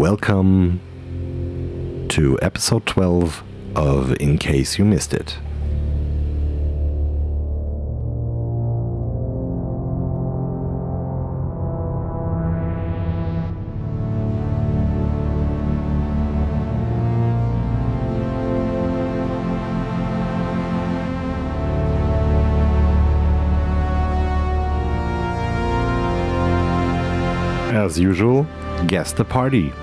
welcome to episode 12 of In Case You Missed It. As usual, guess the party.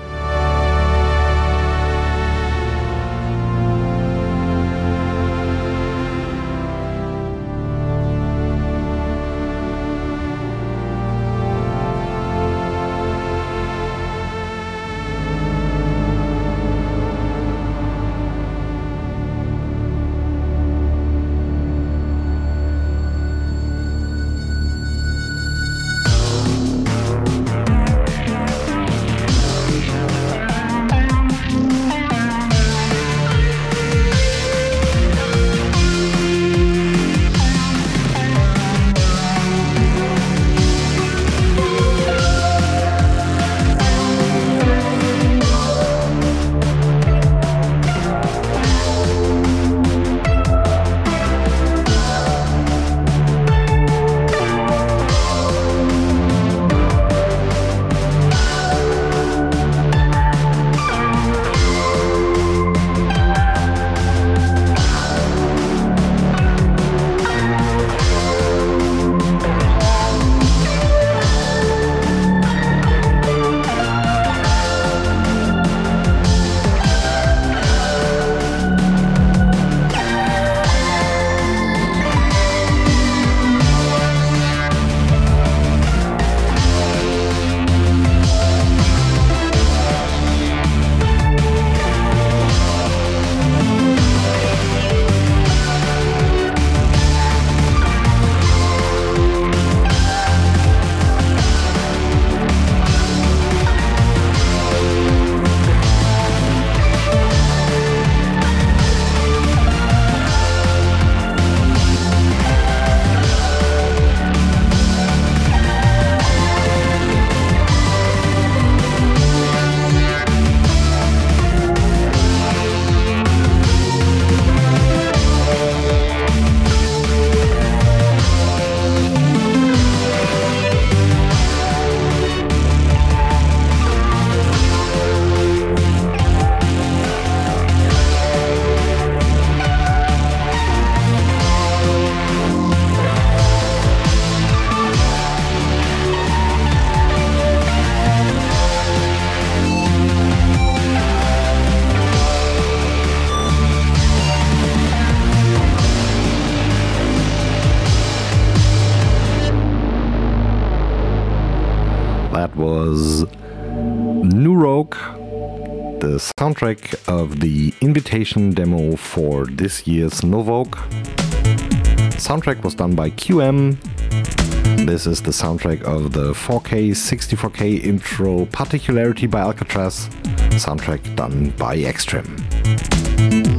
The invitation demo for this year's Novoque. Soundtrack was done by QM. This is the soundtrack of the 4K 64K intro Particularity by Alcatraz. Soundtrack done by Extreme.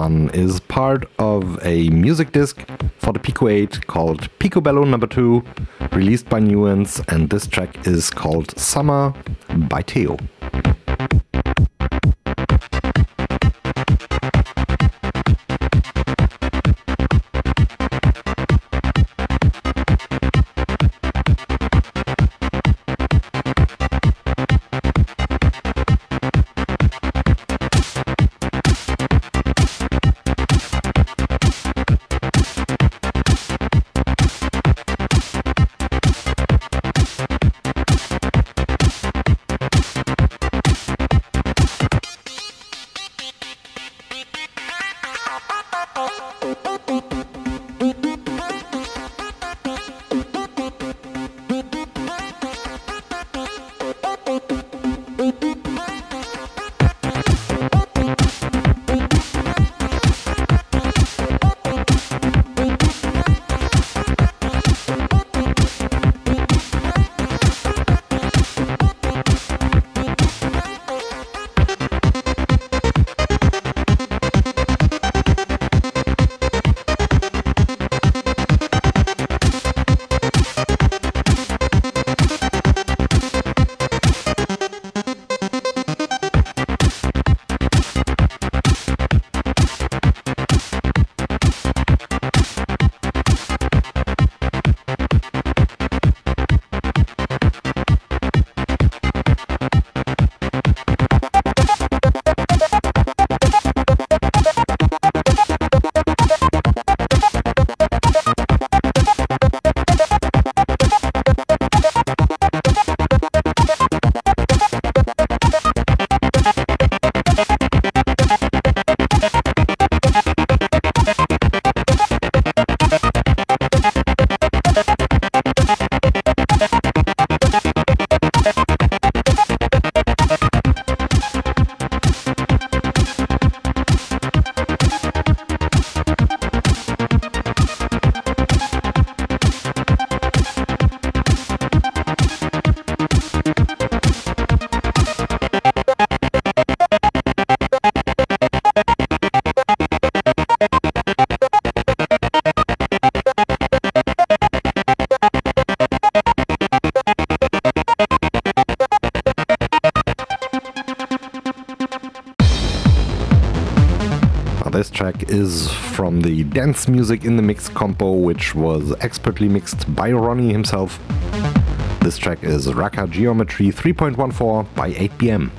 One is part of a music disc for the Pico 8 called Pico Picobello Number 2, released by Nuance, and this track is called Summer by Theo. Dance Music in the Mix compo, which was expertly mixed by Ronnie himself. This track is Raka Geometry 3.14 by 8BM.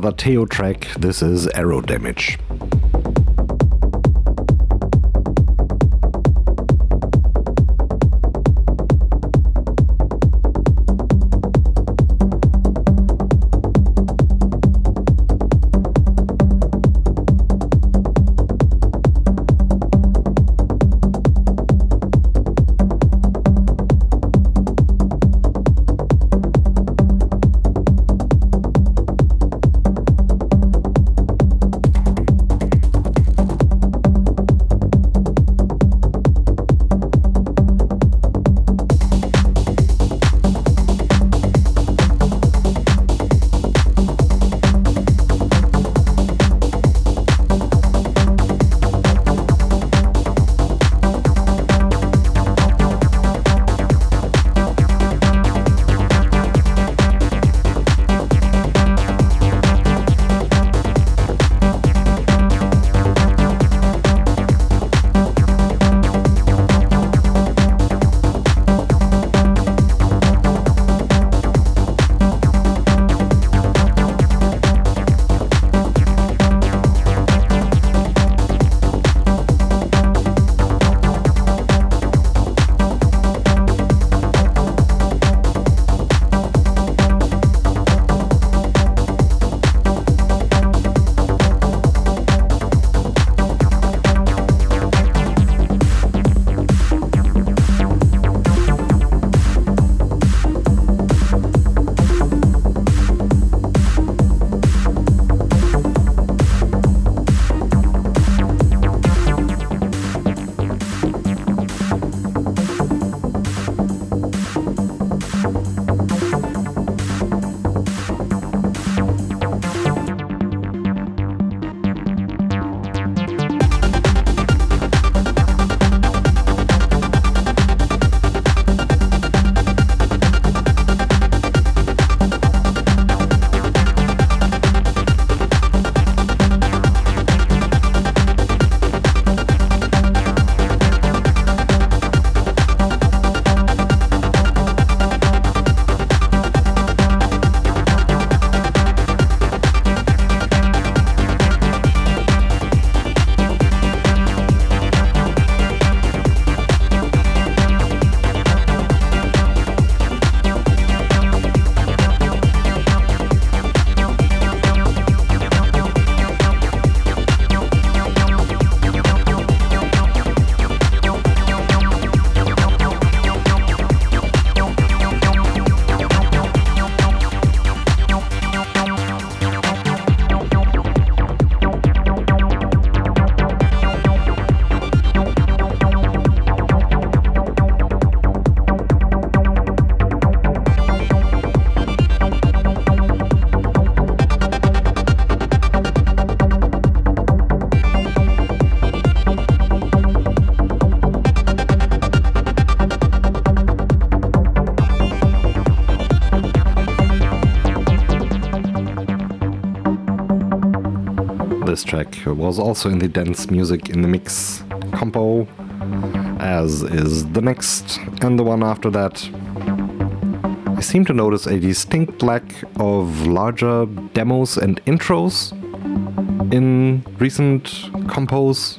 Another Teo track. This is Arrow Damage. Track was also in the dance music in the mix compo, as is the next and the one after that. I seem to notice a distinct lack of larger demos and intros in recent compos,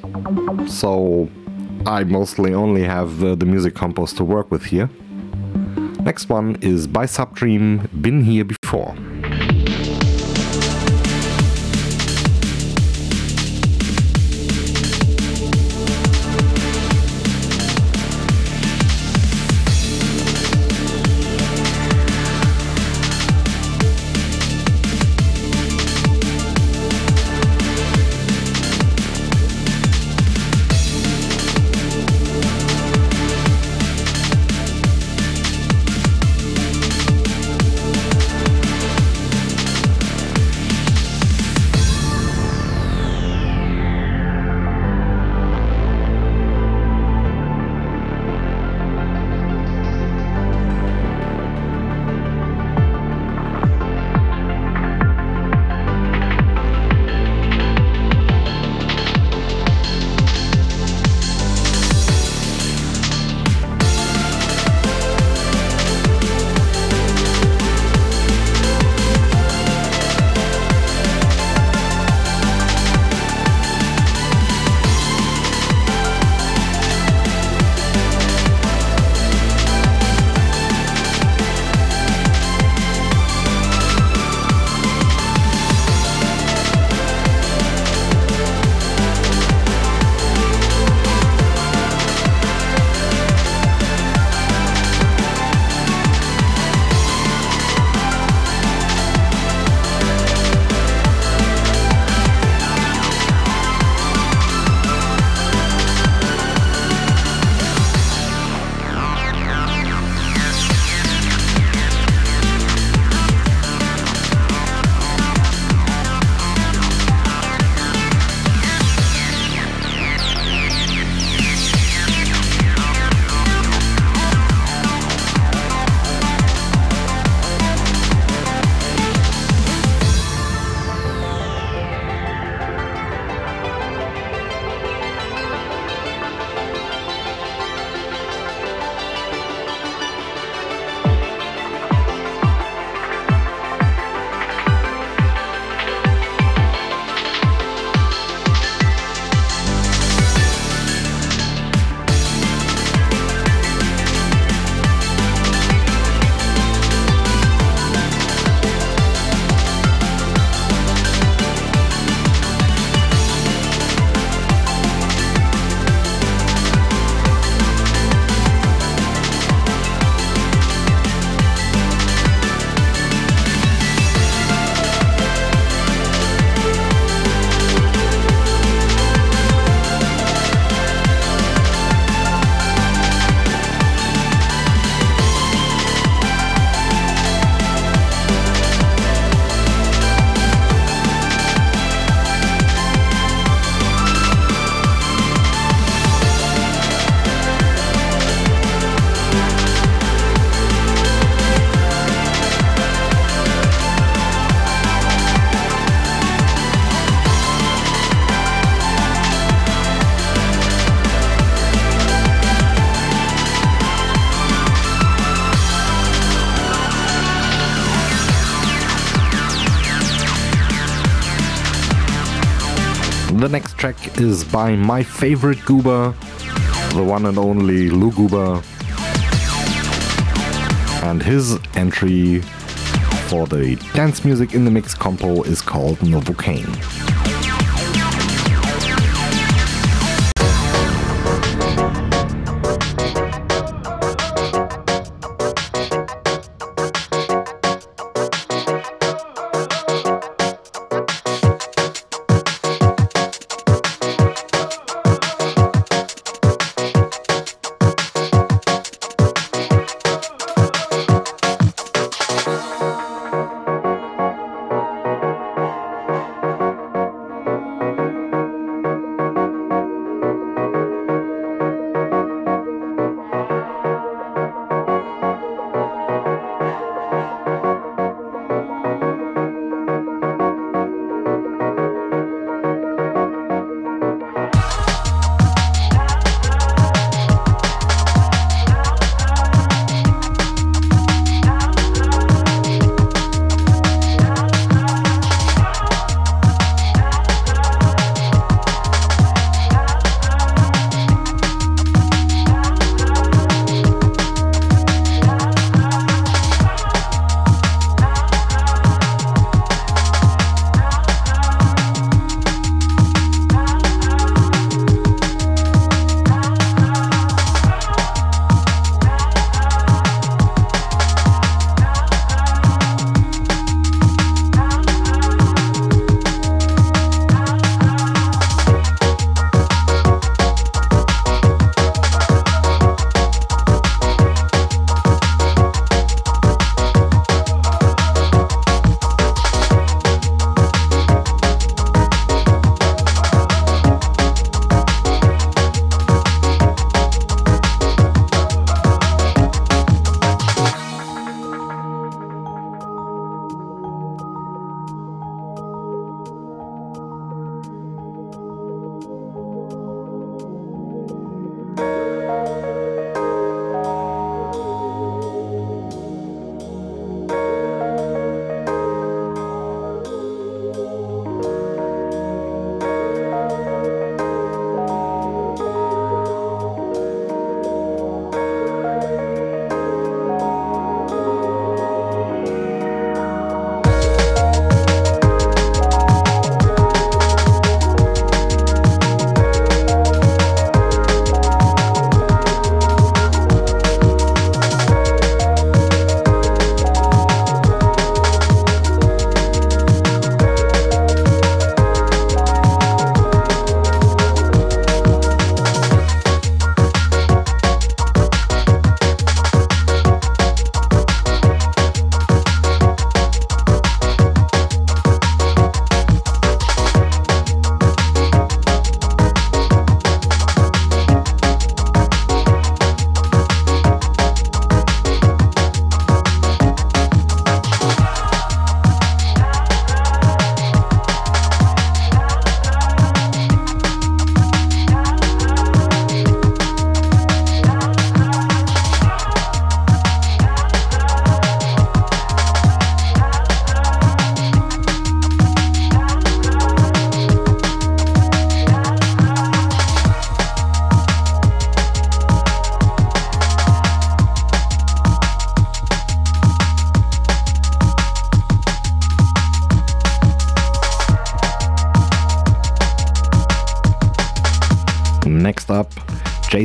so I mostly only have the, the music compos to work with here. Next one is by Subdream, Been Here Before. Next track is by my favorite Goober, the one and only Lou Goober. And his entry for the Dance Music in the Mix compo is called Novocaine.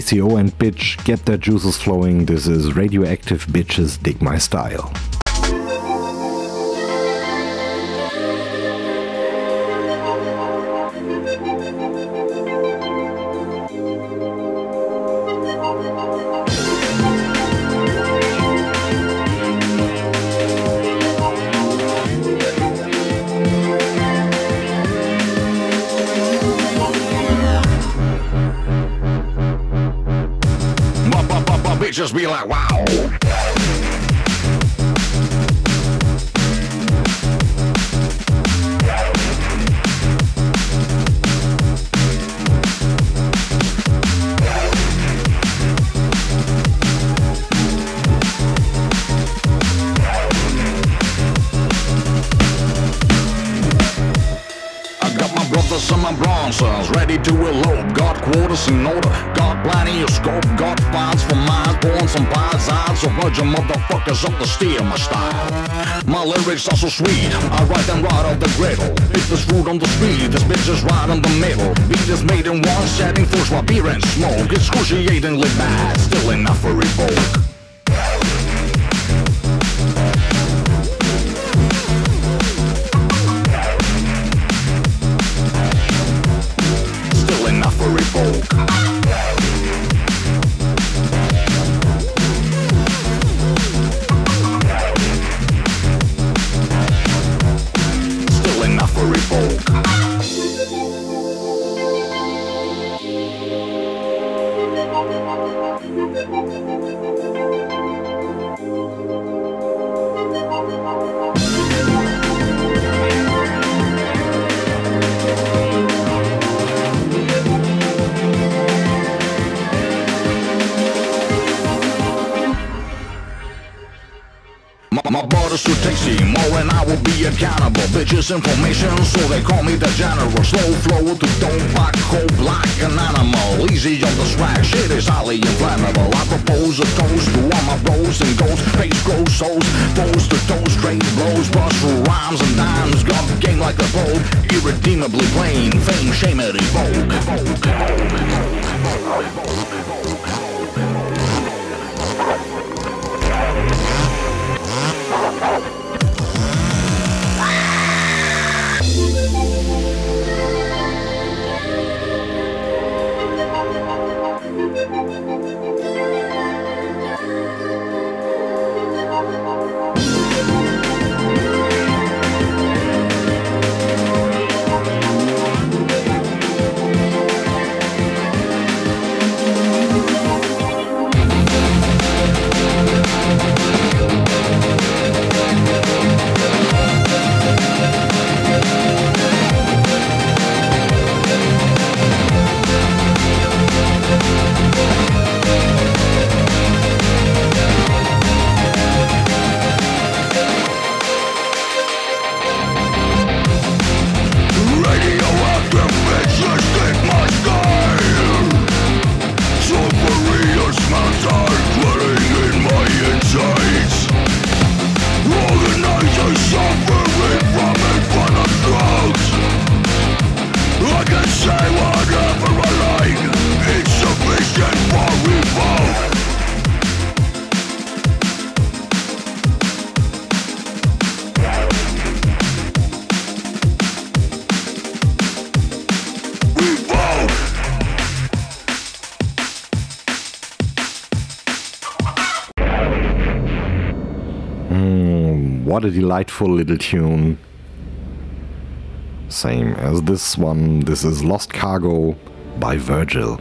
JCO and Bitch, get their juices flowing. This is Radioactive Bitches Dig My Style. Steer my style. My lyrics are so sweet, I write them right off the griddle. If there's food on the street, this bitch is right in the middle. Beat is made in one setting, force my beer and smoke. Excruciatingly bad, still enough for revoke. Accountable. Bitches information, so they call me the general. Slow flow to don't back, cold like an animal. Easy on the swag, shit is highly inflammable. I propose a toast to all my bros and ghosts. Face grows souls, foes to toes, straight blows, bust through rhymes and dimes. Got the game like a bold, irredeemably plain. Fame, shame, it evoke. Radioactive What a delightful little tune. Same as this one. This is Lost Cargo by Virgil.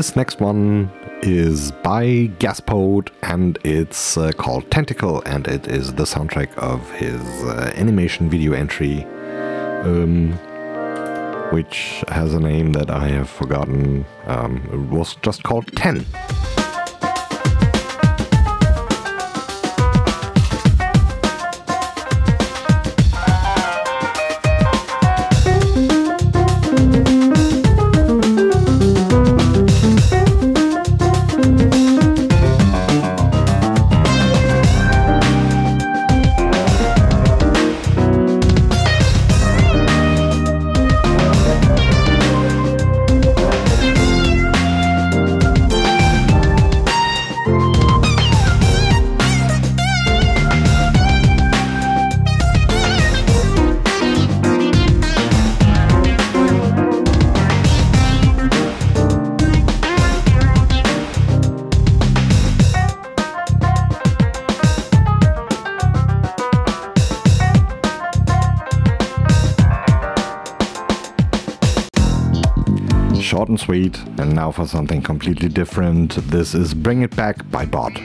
This next one is by Gaspode and it's uh, called Tentacle and it is the soundtrack of his uh, animation video entry, um, which has a name that I have forgotten. Um, it was just called 10. Sweet, and now for something completely different. This is Bring It Back by Bod.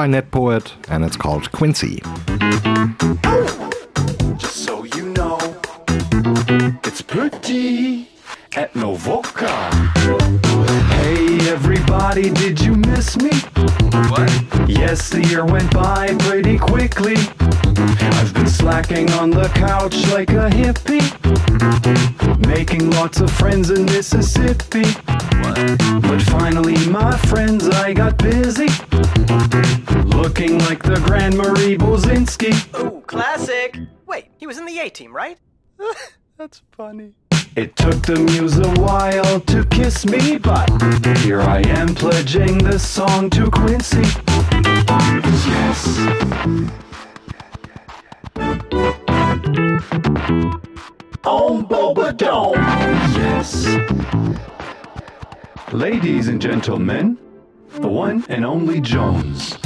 By Net Poet and it's called Quincy. Just so you know, it's pretty at Novoque. Hey everybody, did you miss me? What? Yes, the year went by pretty quickly. I've been slacking on the couch like a hippie. Making lots of friends in Mississippi. But like the Grand Marie Bozinski. Ooh, classic. Wait, he was in the A team, right? That's funny. It took the muse a while to kiss me, but here I am pledging this song to Quincy. Yes. On Boba Dome. Yes. Ladies and gentlemen, the one and only Jones.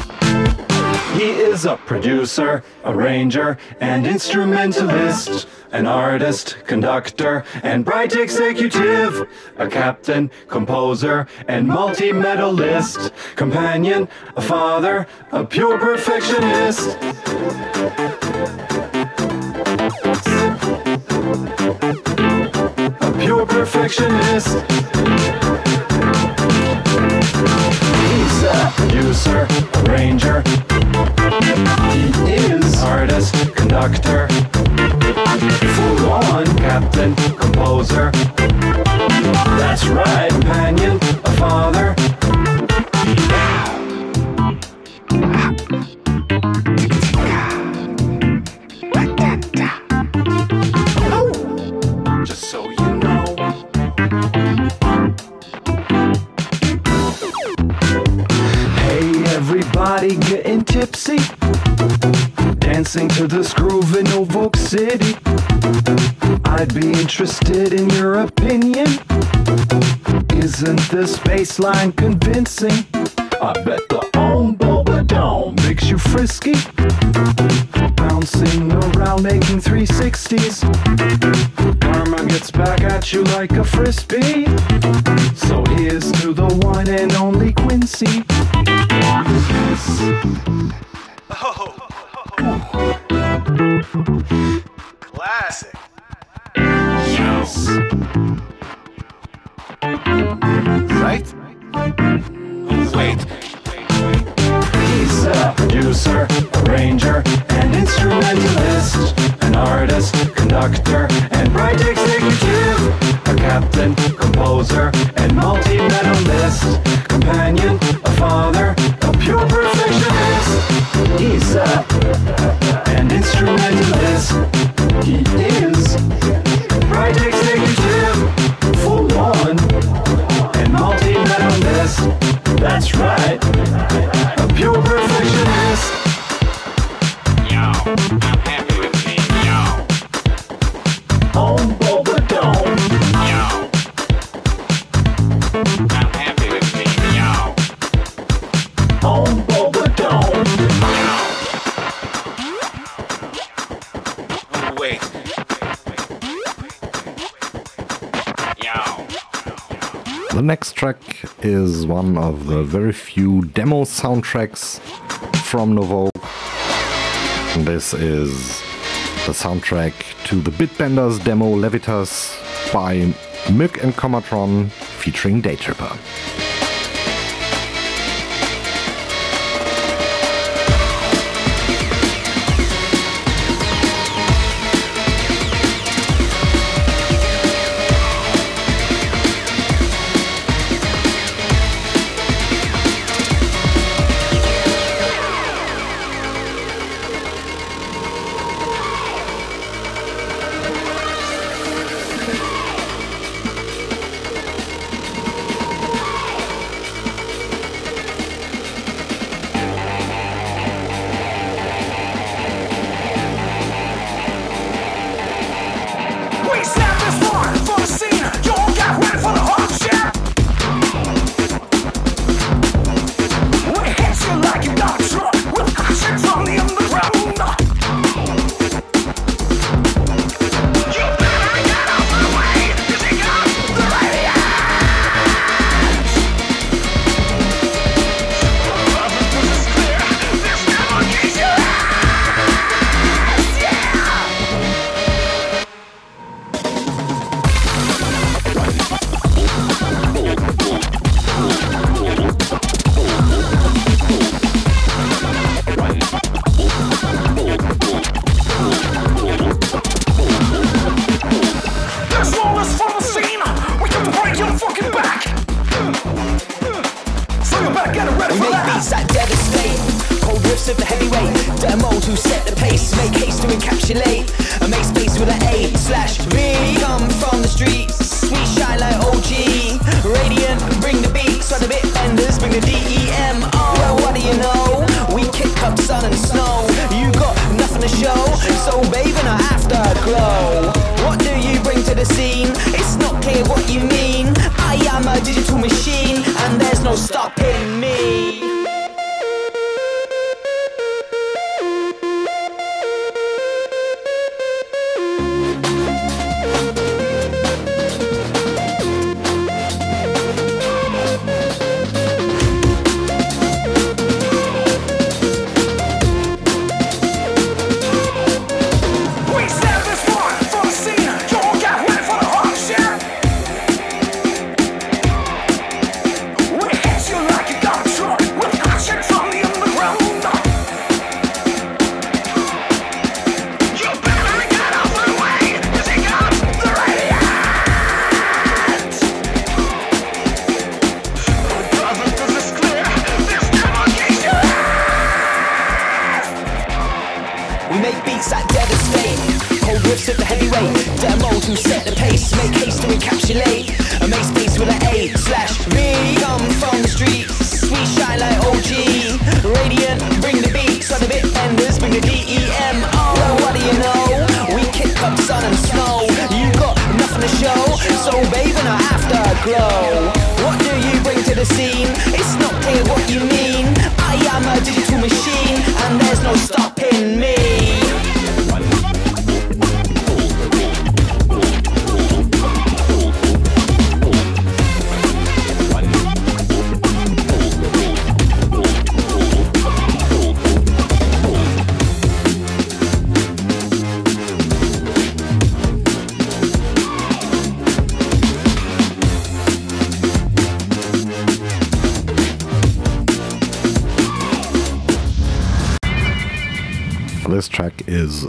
He is a producer, arranger, and instrumentalist, an artist, conductor, and bright executive, a captain, composer, and multi medalist, companion, a father, a pure perfectionist. A pure perfectionist. Producer, arranger. He is artist, conductor, full on captain, composer. That's right, companion, a father. Everybody getting tipsy. Dancing to this groove in Ovoke City. I'd be interested in your opinion. Isn't this bass line convincing? I bet the Boba Dome makes you frisky. Bouncing around, making 360s. Karma gets back at you like a frisbee. So here's to the one and only Quincy. Classic. Yes. Right? Wait. A producer, arranger, and instrumentalist, an artist, conductor, and bright executive, a captain, composer, and multi-medalist, companion, a father, a pure perfectionist. He's a an instrumentalist. He is bright executive, full on, and multi-medalist. That's right. Pure perfectionist. Next track is one of the very few demo soundtracks from Novo. This is the soundtrack to the Bitbenders demo Levitas by Myk and Comatron featuring Daytripper. Pace. Make haste to encapsulate. I make space with an A slash V. Come from the streets. Sweet shine like OG. Radiant, bring the beat. So the bit benders, bring the DEM. Oh, well, what do you know? We kick up sun and snow. You got nothing to show. So babe in our afterglow. What do you bring to the scene? It's not clear what you mean.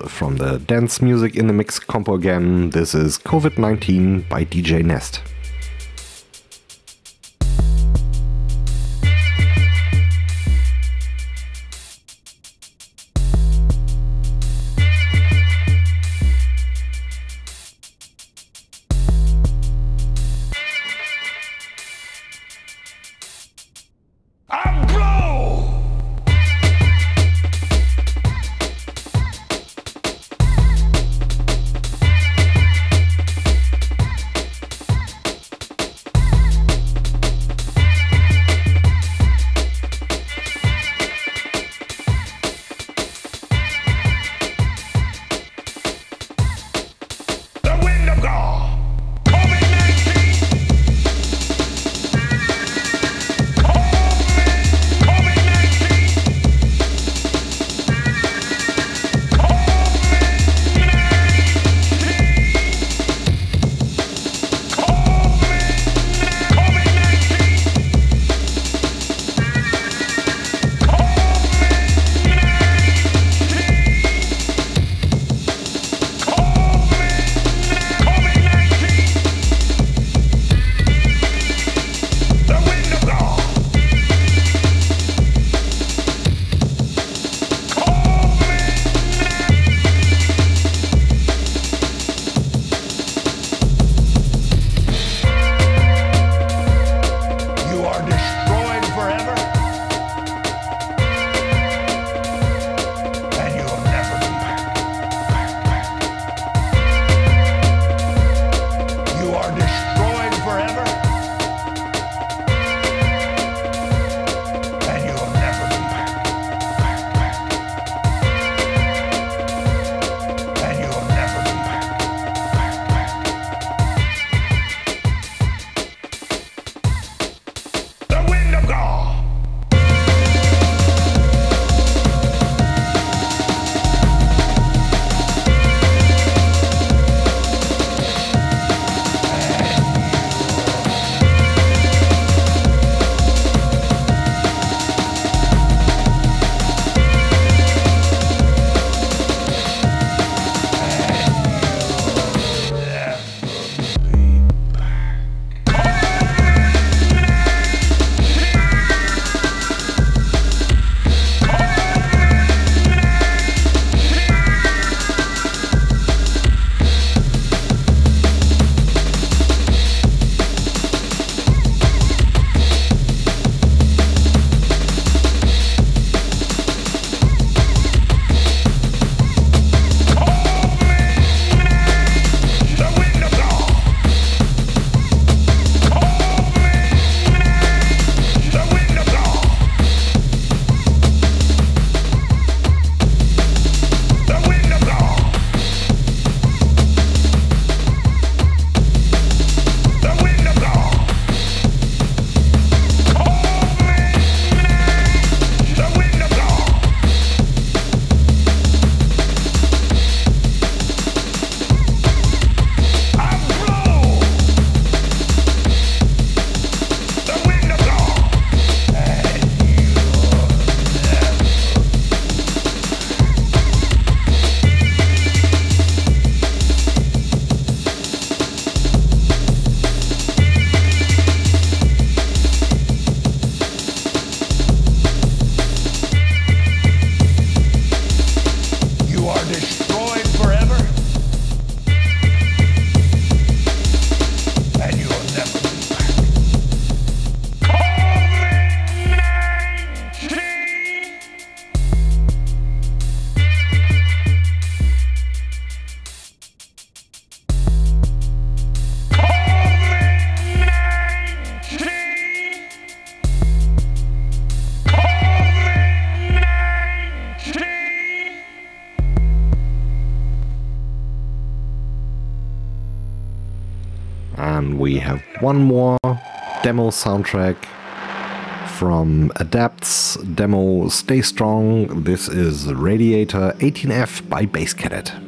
From the Dance Music in the Mix compo again. This is COVID 19 by DJ Nest. And we have one more demo soundtrack from Adapt's demo Stay Strong. This is Radiator 18F by Bass Cadet.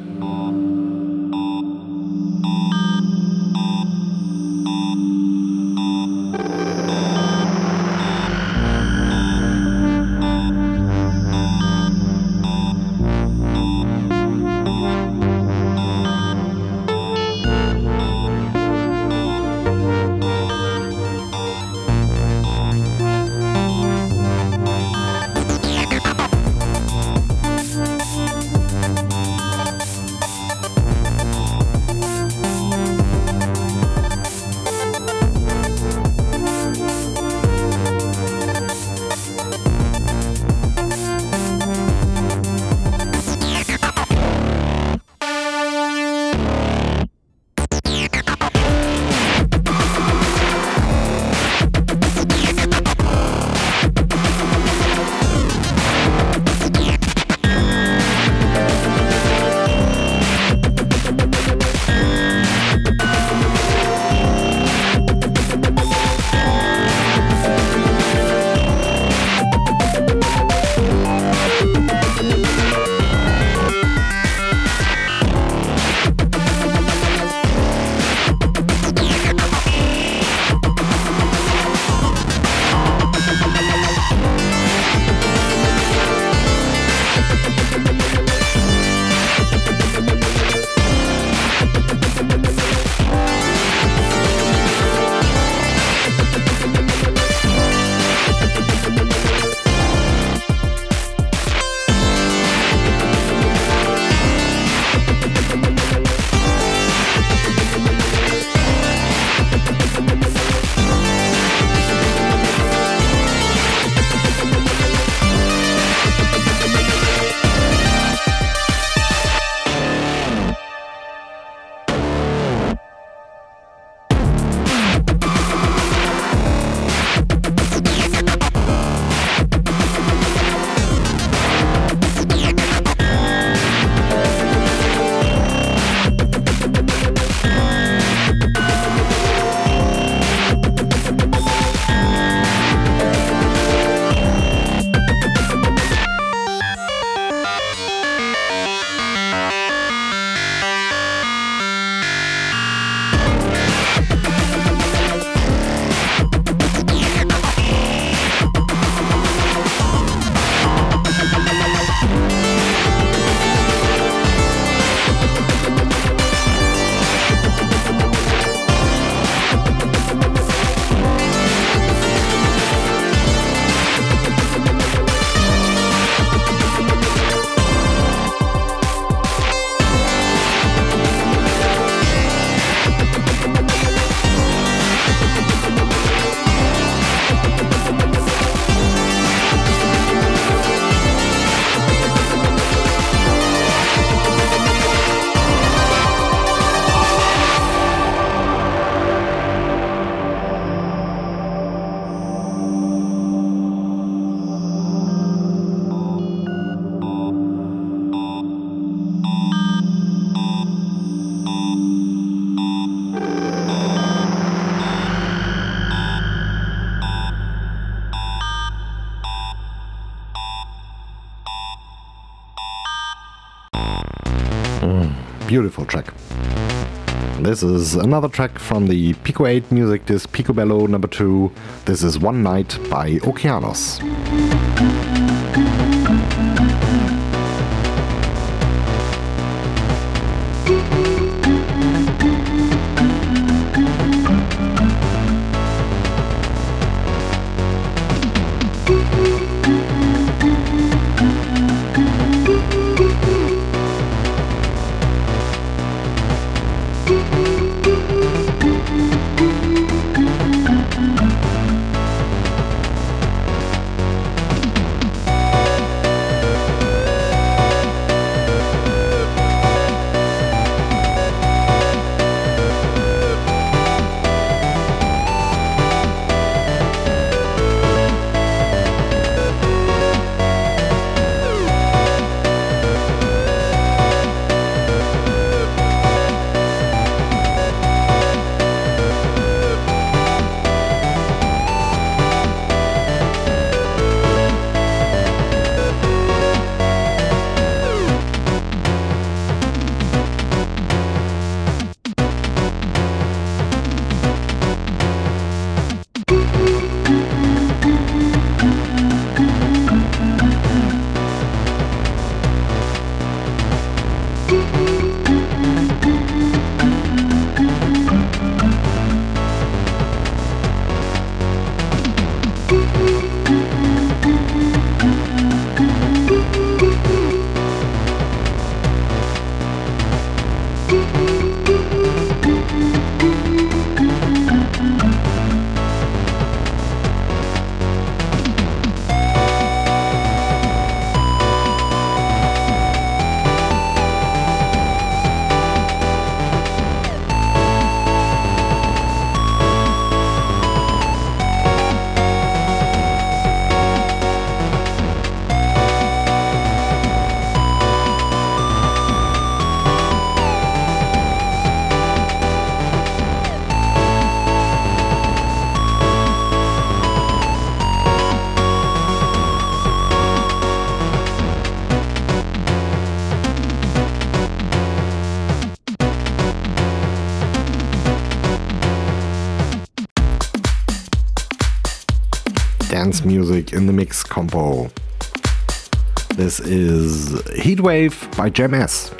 Beautiful track. This is another track from the Pico 8 music disc Picobello number 2. This is One Night by Okeanos. Music in the mix compo. This is Heatwave by Jam S.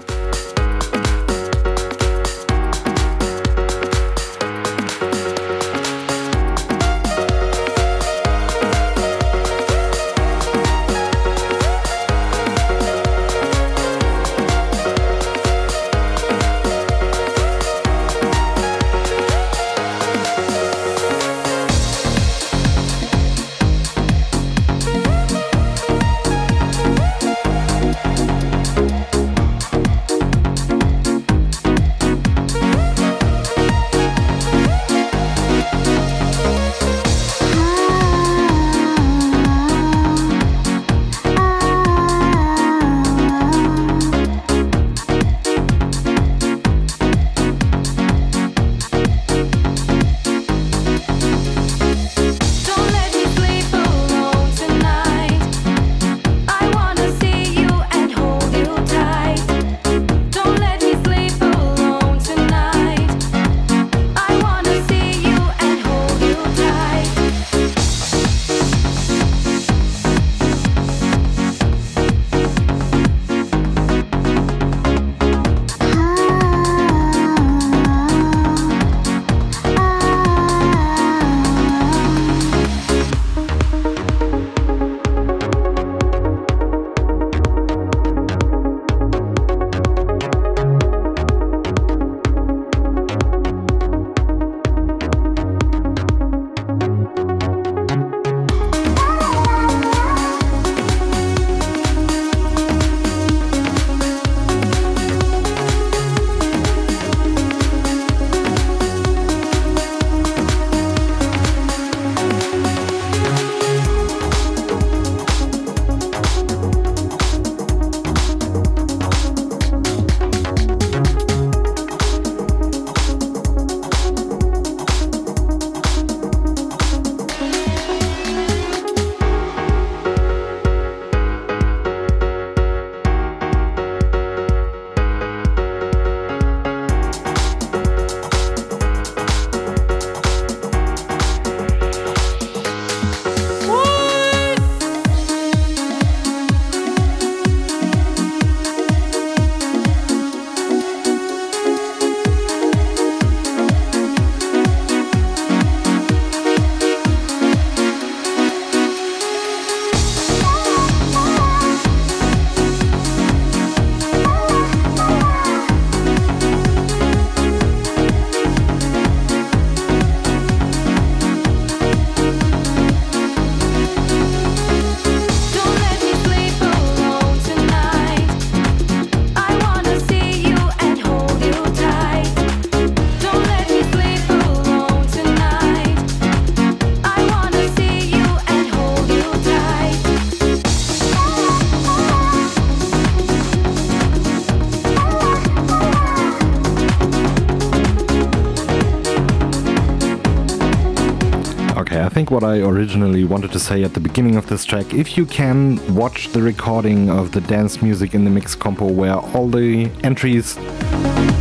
what I originally wanted to say at the beginning of this track, if you can watch the recording of the dance music in the mix compo where all the entries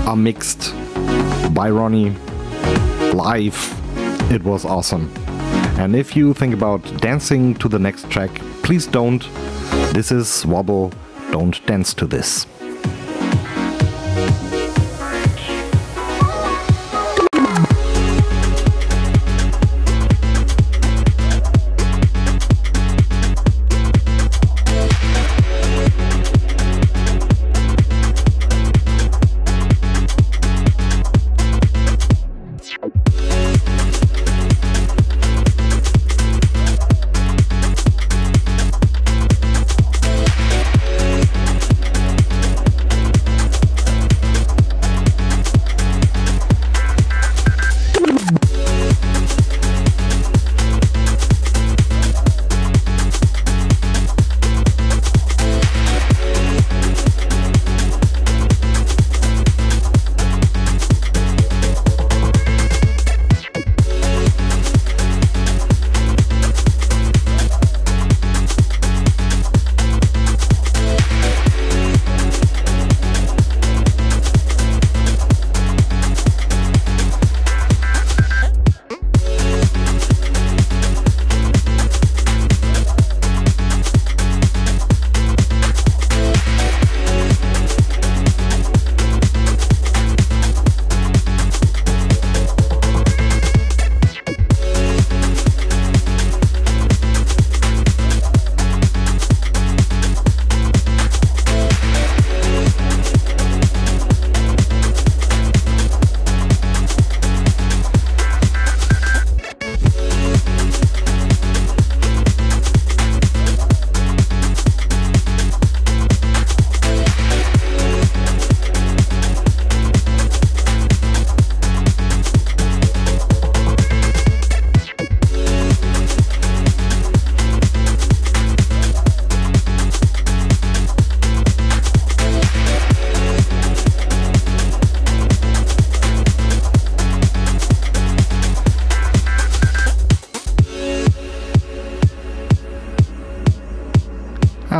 are mixed by Ronnie live, it was awesome. And if you think about dancing to the next track, please don't. This is Wobble, don't dance to this.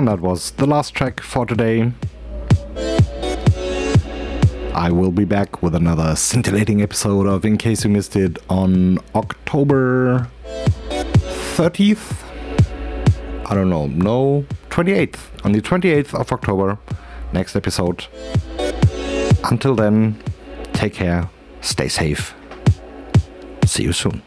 That was the last track for today. I will be back with another scintillating episode of In Case You Missed It on October 30th. I don't know, no, 28th. On the 28th of October, next episode. Until then, take care, stay safe. See you soon.